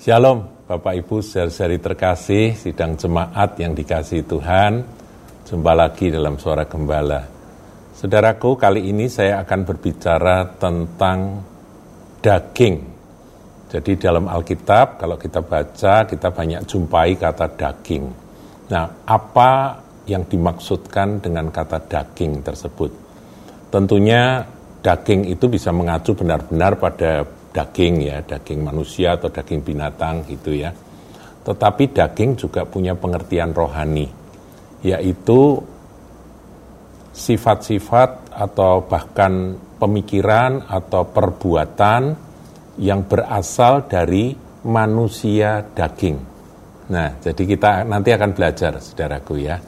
Shalom Bapak Ibu saudari terkasih, sidang jemaat yang dikasih Tuhan. Jumpa lagi dalam suara gembala. Saudaraku, kali ini saya akan berbicara tentang daging. Jadi dalam Alkitab, kalau kita baca, kita banyak jumpai kata daging. Nah, apa yang dimaksudkan dengan kata daging tersebut? Tentunya daging itu bisa mengacu benar-benar pada daging ya, daging manusia atau daging binatang gitu ya. Tetapi daging juga punya pengertian rohani, yaitu sifat-sifat atau bahkan pemikiran atau perbuatan yang berasal dari manusia daging. Nah, jadi kita nanti akan belajar, saudaraku ya,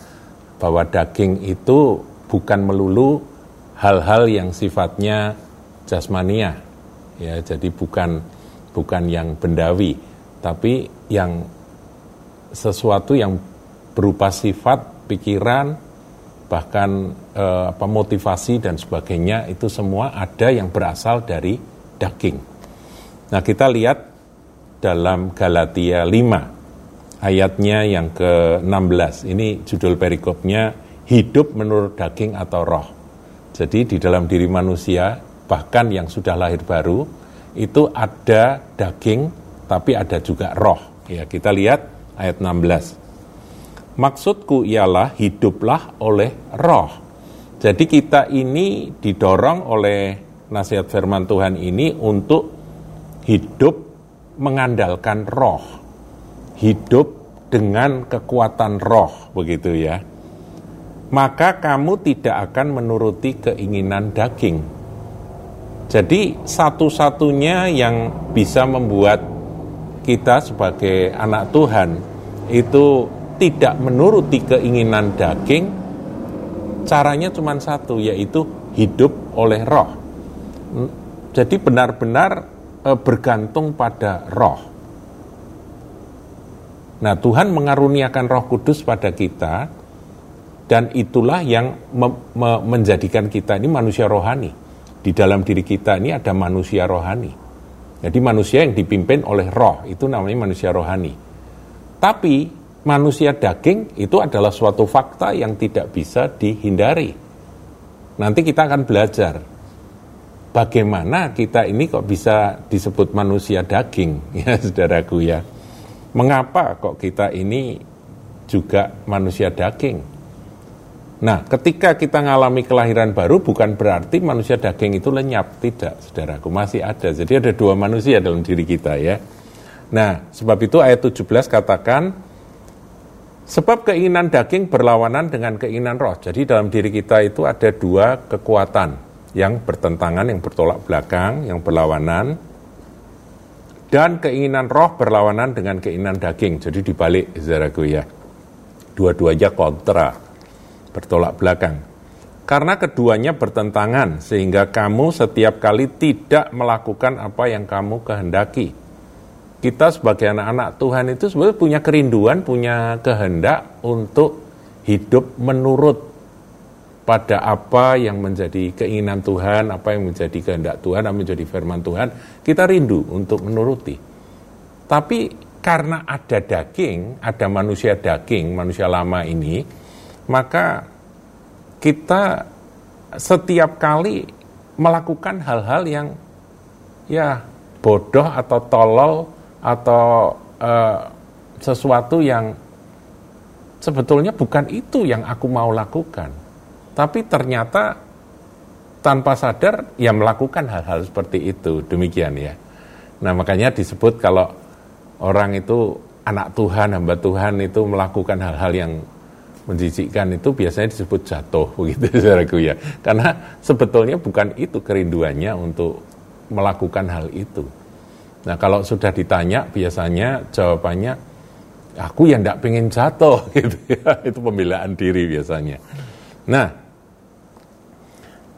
bahwa daging itu bukan melulu hal-hal yang sifatnya jasmania, ya jadi bukan bukan yang bendawi tapi yang sesuatu yang berupa sifat pikiran bahkan eh, apa motivasi dan sebagainya itu semua ada yang berasal dari daging. Nah, kita lihat dalam Galatia 5 ayatnya yang ke-16. Ini judul perikopnya hidup menurut daging atau roh. Jadi di dalam diri manusia bahkan yang sudah lahir baru itu ada daging tapi ada juga roh. Ya, kita lihat ayat 16. Maksudku ialah hiduplah oleh roh. Jadi kita ini didorong oleh nasihat firman Tuhan ini untuk hidup mengandalkan roh. Hidup dengan kekuatan roh begitu ya. Maka kamu tidak akan menuruti keinginan daging jadi satu-satunya yang bisa membuat kita sebagai anak Tuhan itu tidak menuruti keinginan daging, caranya cuma satu, yaitu hidup oleh roh. Jadi benar-benar e, bergantung pada roh. Nah Tuhan mengaruniakan roh kudus pada kita, dan itulah yang me me menjadikan kita ini manusia rohani di dalam diri kita ini ada manusia rohani. Jadi manusia yang dipimpin oleh roh, itu namanya manusia rohani. Tapi manusia daging itu adalah suatu fakta yang tidak bisa dihindari. Nanti kita akan belajar bagaimana kita ini kok bisa disebut manusia daging, ya saudaraku ya. Mengapa kok kita ini juga manusia daging? Nah, ketika kita mengalami kelahiran baru bukan berarti manusia daging itu lenyap, tidak, saudaraku, masih ada. Jadi ada dua manusia dalam diri kita ya. Nah, sebab itu ayat 17 katakan, sebab keinginan daging berlawanan dengan keinginan roh. Jadi dalam diri kita itu ada dua kekuatan yang bertentangan, yang bertolak belakang, yang berlawanan, dan keinginan roh berlawanan dengan keinginan daging. Jadi dibalik, saudaraku ya. Dua-duanya kontra bertolak belakang. Karena keduanya bertentangan, sehingga kamu setiap kali tidak melakukan apa yang kamu kehendaki. Kita sebagai anak-anak Tuhan itu sebenarnya punya kerinduan, punya kehendak untuk hidup menurut pada apa yang menjadi keinginan Tuhan, apa yang menjadi kehendak Tuhan, apa menjadi firman Tuhan, kita rindu untuk menuruti. Tapi karena ada daging, ada manusia daging, manusia lama ini, maka kita setiap kali melakukan hal-hal yang ya bodoh atau tolol atau uh, sesuatu yang sebetulnya bukan itu yang aku mau lakukan. Tapi ternyata tanpa sadar ya melakukan hal-hal seperti itu. Demikian ya. Nah, makanya disebut kalau orang itu anak Tuhan, hamba Tuhan itu melakukan hal-hal yang menjijikkan itu biasanya disebut jatuh begitu saudaraku ya. Karena sebetulnya bukan itu kerinduannya untuk melakukan hal itu. Nah kalau sudah ditanya biasanya jawabannya aku yang tidak pengen jatuh gitu ya. Itu pembelaan diri biasanya. Nah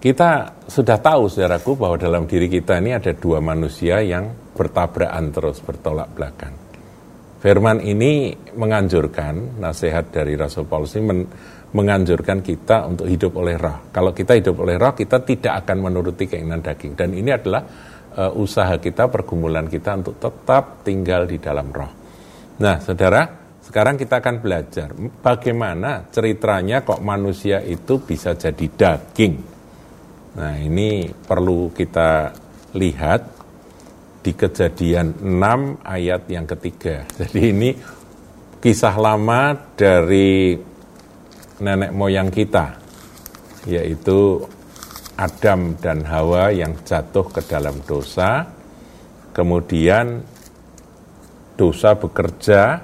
kita sudah tahu saudaraku bahwa dalam diri kita ini ada dua manusia yang bertabrakan terus bertolak belakang Firman ini menganjurkan, nasihat dari Rasul Paulus ini men, menganjurkan kita untuk hidup oleh roh. Kalau kita hidup oleh roh, kita tidak akan menuruti keinginan daging. Dan ini adalah uh, usaha kita, pergumulan kita untuk tetap tinggal di dalam roh. Nah, saudara, sekarang kita akan belajar bagaimana ceritanya kok manusia itu bisa jadi daging. Nah, ini perlu kita lihat di kejadian 6 ayat yang ketiga. Jadi ini kisah lama dari nenek moyang kita, yaitu Adam dan Hawa yang jatuh ke dalam dosa, kemudian dosa bekerja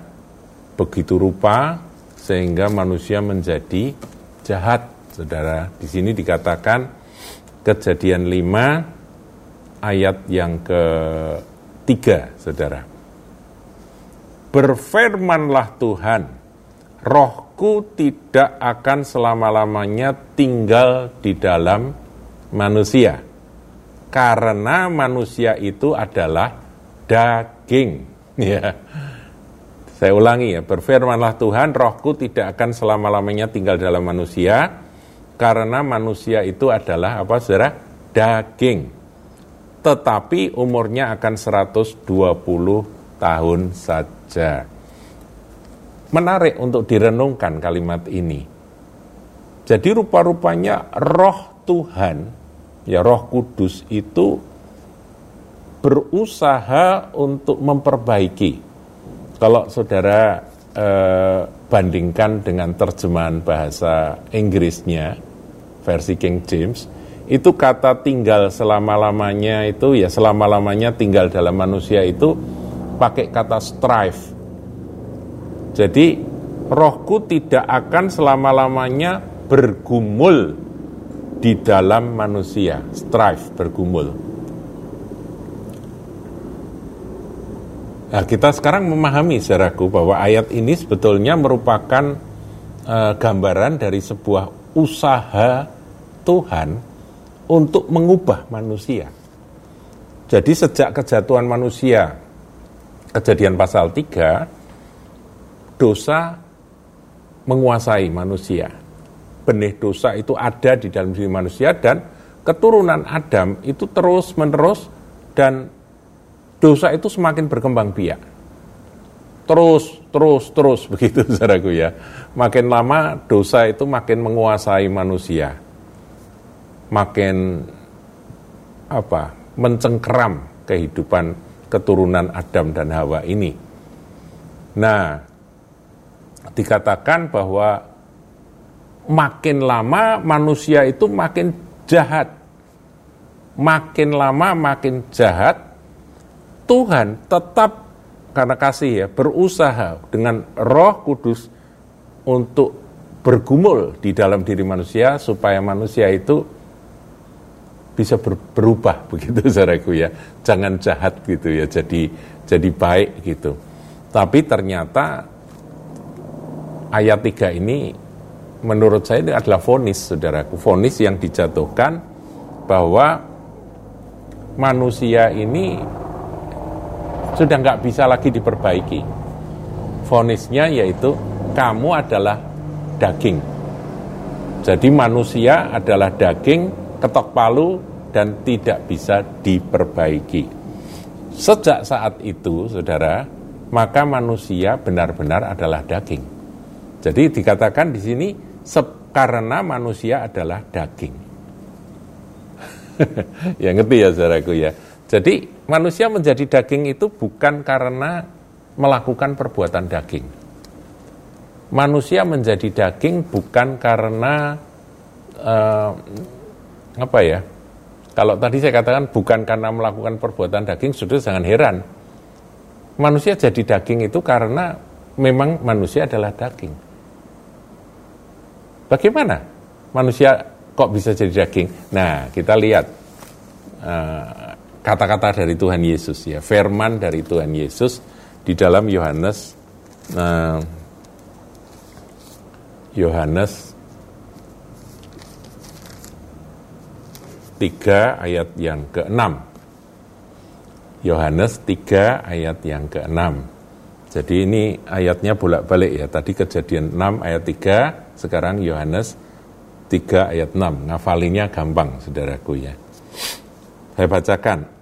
begitu rupa sehingga manusia menjadi jahat. Saudara, di sini dikatakan kejadian 5 ayat yang ketiga, Saudara. Berfirmanlah Tuhan, rohku tidak akan selama-lamanya tinggal di dalam manusia. Karena manusia itu adalah daging. Ya. Saya ulangi ya, berfirmanlah Tuhan, rohku tidak akan selama-lamanya tinggal dalam manusia, karena manusia itu adalah apa saudara? Daging. Tetapi umurnya akan 120 tahun saja. Menarik untuk direnungkan kalimat ini. Jadi rupa-rupanya roh Tuhan ya Roh Kudus itu berusaha untuk memperbaiki. Kalau saudara eh, bandingkan dengan terjemahan bahasa Inggrisnya versi King James, itu kata tinggal selama-lamanya itu ya selama-lamanya tinggal dalam manusia itu pakai kata strive. Jadi rohku tidak akan selama-lamanya bergumul di dalam manusia, strive, bergumul. Nah, kita sekarang memahami saudaraku bahwa ayat ini sebetulnya merupakan uh, gambaran dari sebuah usaha Tuhan untuk mengubah manusia. Jadi sejak kejatuhan manusia, kejadian pasal 3, dosa menguasai manusia benih dosa itu ada di dalam diri manusia dan keturunan Adam itu terus menerus dan dosa itu semakin berkembang biak. Terus, terus, terus begitu saudaraku ya. Makin lama dosa itu makin menguasai manusia. Makin apa? mencengkeram kehidupan keturunan Adam dan Hawa ini. Nah, dikatakan bahwa makin lama manusia itu makin jahat. Makin lama makin jahat, Tuhan tetap karena kasih ya berusaha dengan Roh Kudus untuk bergumul di dalam diri manusia supaya manusia itu bisa ber, berubah begitu saudaraku ya. Jangan jahat gitu ya, jadi jadi baik gitu. Tapi ternyata ayat 3 ini menurut saya ini adalah vonis, saudaraku. Vonis yang dijatuhkan bahwa manusia ini sudah nggak bisa lagi diperbaiki. Vonisnya yaitu kamu adalah daging. Jadi manusia adalah daging, ketok palu, dan tidak bisa diperbaiki. Sejak saat itu, saudara, maka manusia benar-benar adalah daging. Jadi dikatakan di sini karena manusia adalah daging. ya ngerti ya saudaraku ya. Jadi manusia menjadi daging itu bukan karena melakukan perbuatan daging. Manusia menjadi daging bukan karena uh, apa ya? Kalau tadi saya katakan bukan karena melakukan perbuatan daging, sudah jangan heran. Manusia jadi daging itu karena memang manusia adalah daging. Bagaimana manusia kok bisa jadi daging? Nah, kita lihat eh, kata-kata uh, dari Tuhan Yesus ya, firman dari Tuhan Yesus di dalam Yohanes uh, Yohanes 3 ayat yang ke-6. Yohanes 3 ayat yang ke-6. Jadi ini ayatnya bolak-balik ya. Tadi kejadian 6 ayat 3, sekarang Yohanes 3 ayat 6. Ngafalinya gampang, saudaraku ya. Saya bacakan.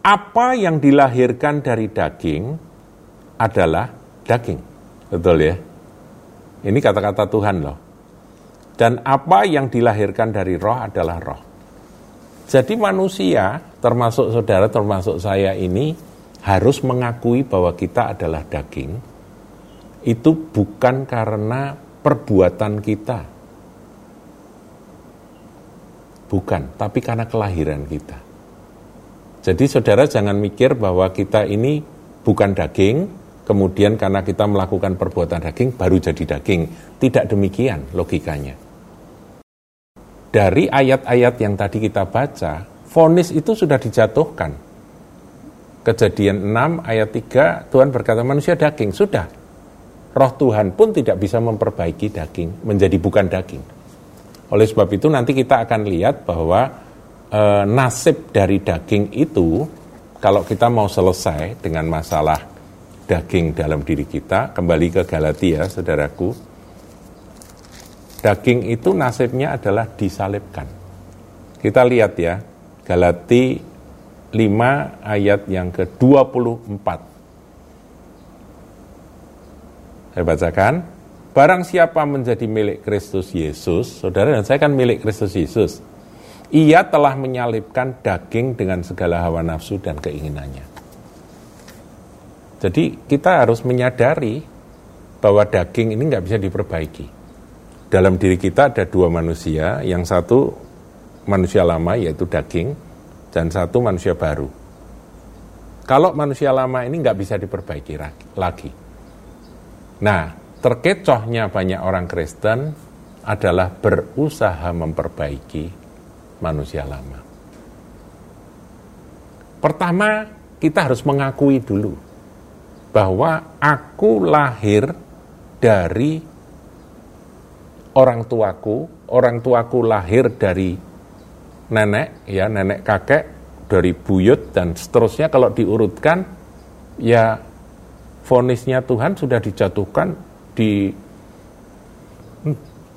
apa yang dilahirkan dari daging adalah daging. Betul ya? Ini kata-kata Tuhan loh. Dan apa yang dilahirkan dari roh adalah roh. Jadi manusia, termasuk saudara, termasuk saya ini, harus mengakui bahwa kita adalah daging. Itu bukan karena perbuatan kita. Bukan, tapi karena kelahiran kita. Jadi saudara jangan mikir bahwa kita ini bukan daging, kemudian karena kita melakukan perbuatan daging baru jadi daging. Tidak demikian logikanya. Dari ayat-ayat yang tadi kita baca, fonis itu sudah dijatuhkan. Kejadian 6 ayat 3, Tuhan berkata manusia daging, sudah. Roh Tuhan pun tidak bisa memperbaiki daging, menjadi bukan daging. Oleh sebab itu nanti kita akan lihat bahwa e, nasib dari daging itu kalau kita mau selesai dengan masalah daging dalam diri kita, kembali ke Galatia, saudaraku, daging itu nasibnya adalah disalibkan. Kita lihat ya, Galati 5 ayat yang ke-24. Saya bacakan. Barang siapa menjadi milik Kristus Yesus, saudara dan saya kan milik Kristus Yesus ia telah menyalibkan daging dengan segala hawa nafsu dan keinginannya. Jadi kita harus menyadari bahwa daging ini nggak bisa diperbaiki. Dalam diri kita ada dua manusia, yang satu manusia lama yaitu daging, dan satu manusia baru. Kalau manusia lama ini nggak bisa diperbaiki lagi. Nah, terkecohnya banyak orang Kristen adalah berusaha memperbaiki manusia lama. Pertama, kita harus mengakui dulu bahwa aku lahir dari orang tuaku, orang tuaku lahir dari nenek, ya nenek kakek, dari buyut dan seterusnya kalau diurutkan, ya fonisnya Tuhan sudah dijatuhkan di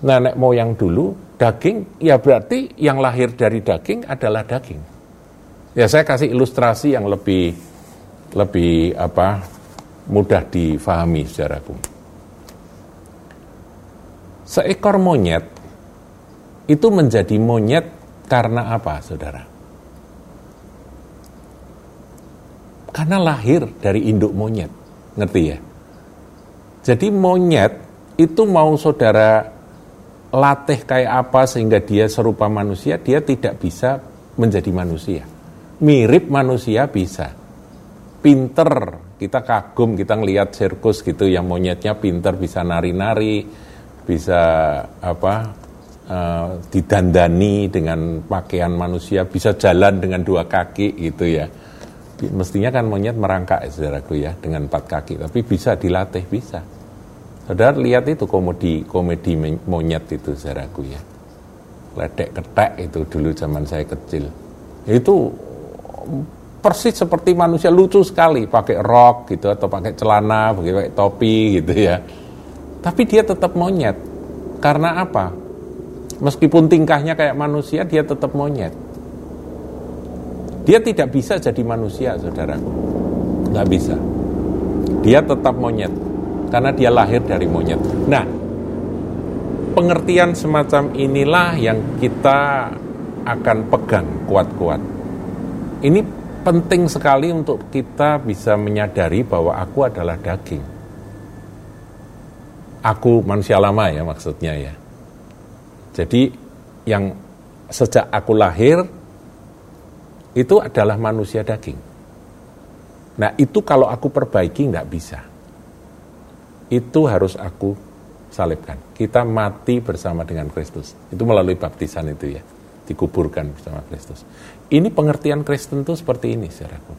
nenek moyang dulu daging, ya berarti yang lahir dari daging adalah daging. Ya saya kasih ilustrasi yang lebih lebih apa mudah difahami saudaraku. Seekor monyet itu menjadi monyet karena apa, saudara? Karena lahir dari induk monyet, ngerti ya? Jadi monyet itu mau saudara latih kayak apa sehingga dia serupa manusia, dia tidak bisa menjadi manusia. Mirip manusia bisa. Pinter, kita kagum, kita ngelihat sirkus gitu yang monyetnya pinter bisa nari-nari, bisa apa uh, didandani dengan pakaian manusia, bisa jalan dengan dua kaki gitu ya. Mestinya kan monyet merangkak saudaraku ya dengan empat kaki, tapi bisa dilatih bisa. Saudara lihat itu komedi komedi monyet itu saudaraku ya. Ledek ketek itu dulu zaman saya kecil. Itu persis seperti manusia lucu sekali pakai rok gitu atau pakai celana, pakai topi gitu ya. Tapi dia tetap monyet. Karena apa? Meskipun tingkahnya kayak manusia, dia tetap monyet. Dia tidak bisa jadi manusia, saudaraku. Nggak bisa. Dia tetap monyet karena dia lahir dari monyet. Nah, pengertian semacam inilah yang kita akan pegang kuat-kuat. Ini penting sekali untuk kita bisa menyadari bahwa aku adalah daging. Aku manusia lama ya maksudnya ya. Jadi yang sejak aku lahir itu adalah manusia daging. Nah itu kalau aku perbaiki nggak bisa itu harus aku salibkan. Kita mati bersama dengan Kristus. Itu melalui baptisan itu ya. Dikuburkan bersama Kristus. Ini pengertian Kristen itu seperti ini, saudaraku.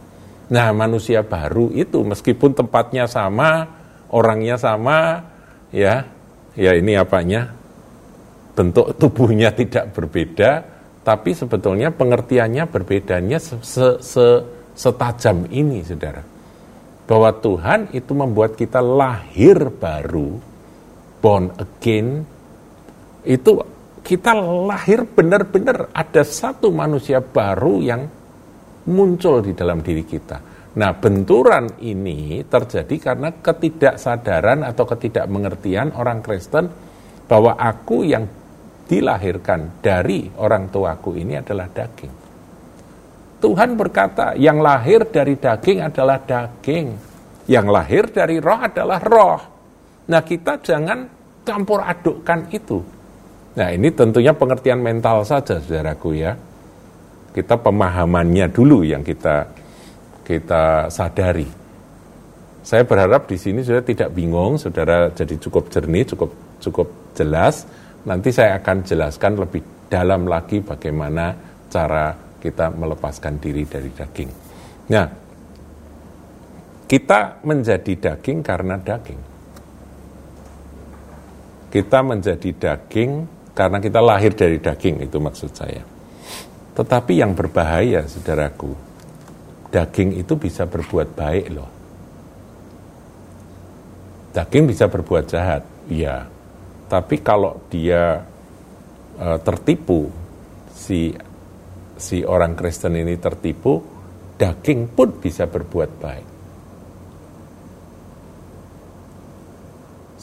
Nah, manusia baru itu meskipun tempatnya sama, orangnya sama, ya, ya ini apanya, bentuk tubuhnya tidak berbeda, tapi sebetulnya pengertiannya berbedanya se, se, setajam ini, saudara bahwa Tuhan itu membuat kita lahir baru, born again, itu kita lahir benar-benar ada satu manusia baru yang muncul di dalam diri kita. Nah, benturan ini terjadi karena ketidaksadaran atau ketidakmengertian orang Kristen bahwa aku yang dilahirkan dari orang tuaku ini adalah daging. Tuhan berkata, yang lahir dari daging adalah daging, yang lahir dari roh adalah roh. Nah, kita jangan campur adukkan itu. Nah, ini tentunya pengertian mental saja, saudaraku ya. Kita pemahamannya dulu yang kita kita sadari. Saya berharap di sini sudah tidak bingung, saudara jadi cukup jernih, cukup cukup jelas. Nanti saya akan jelaskan lebih dalam lagi bagaimana cara kita melepaskan diri dari daging. Nah, kita menjadi daging karena daging. Kita menjadi daging karena kita lahir dari daging, itu maksud saya. Tetapi yang berbahaya, saudaraku, daging itu bisa berbuat baik loh. Daging bisa berbuat jahat, iya. Tapi kalau dia e, tertipu, si si orang Kristen ini tertipu, daging pun bisa berbuat baik.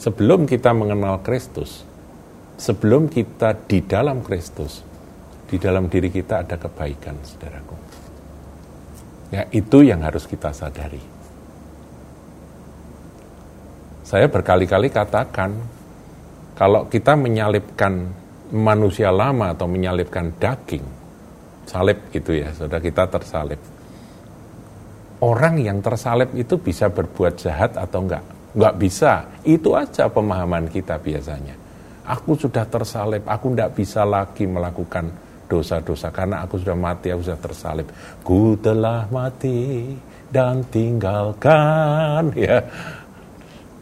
Sebelum kita mengenal Kristus, sebelum kita di dalam Kristus, di dalam diri kita ada kebaikan, saudaraku. Ya, itu yang harus kita sadari. Saya berkali-kali katakan, kalau kita menyalipkan manusia lama atau menyalipkan daging, salib gitu ya, sudah kita tersalib. Orang yang tersalib itu bisa berbuat jahat atau enggak? Enggak bisa. Itu aja pemahaman kita biasanya. Aku sudah tersalib, aku enggak bisa lagi melakukan dosa-dosa karena aku sudah mati, aku sudah tersalib. Ku telah mati dan tinggalkan ya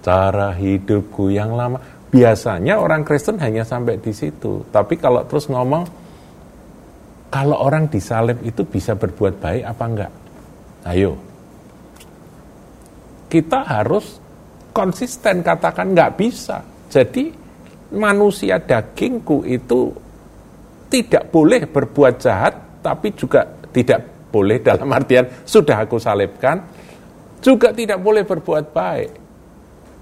cara hidupku yang lama. Biasanya orang Kristen hanya sampai di situ. Tapi kalau terus ngomong kalau orang disalib itu bisa berbuat baik apa enggak? Ayo. Kita harus konsisten katakan enggak bisa. Jadi manusia dagingku itu tidak boleh berbuat jahat, tapi juga tidak boleh dalam artian sudah aku salibkan, juga tidak boleh berbuat baik.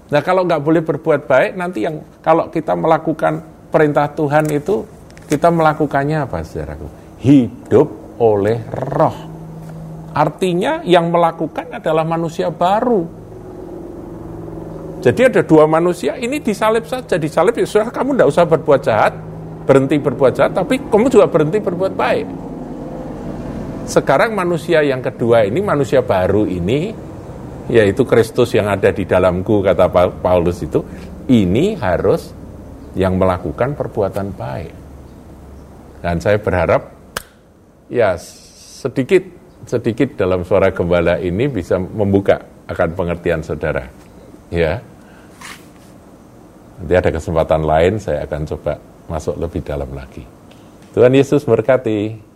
Nah kalau nggak boleh berbuat baik, nanti yang kalau kita melakukan perintah Tuhan itu, kita melakukannya apa saudaraku? Hidup oleh roh. Artinya yang melakukan adalah manusia baru. Jadi ada dua manusia, ini disalib saja, disalib ya sudah kamu tidak usah berbuat jahat, berhenti berbuat jahat, tapi kamu juga berhenti berbuat baik. Sekarang manusia yang kedua ini, manusia baru ini, yaitu Kristus yang ada di dalamku, kata Paulus itu, ini harus yang melakukan perbuatan baik. Dan saya berharap, ya sedikit sedikit dalam suara gembala ini bisa membuka akan pengertian saudara. Ya. Nanti ada kesempatan lain saya akan coba masuk lebih dalam lagi. Tuhan Yesus berkati.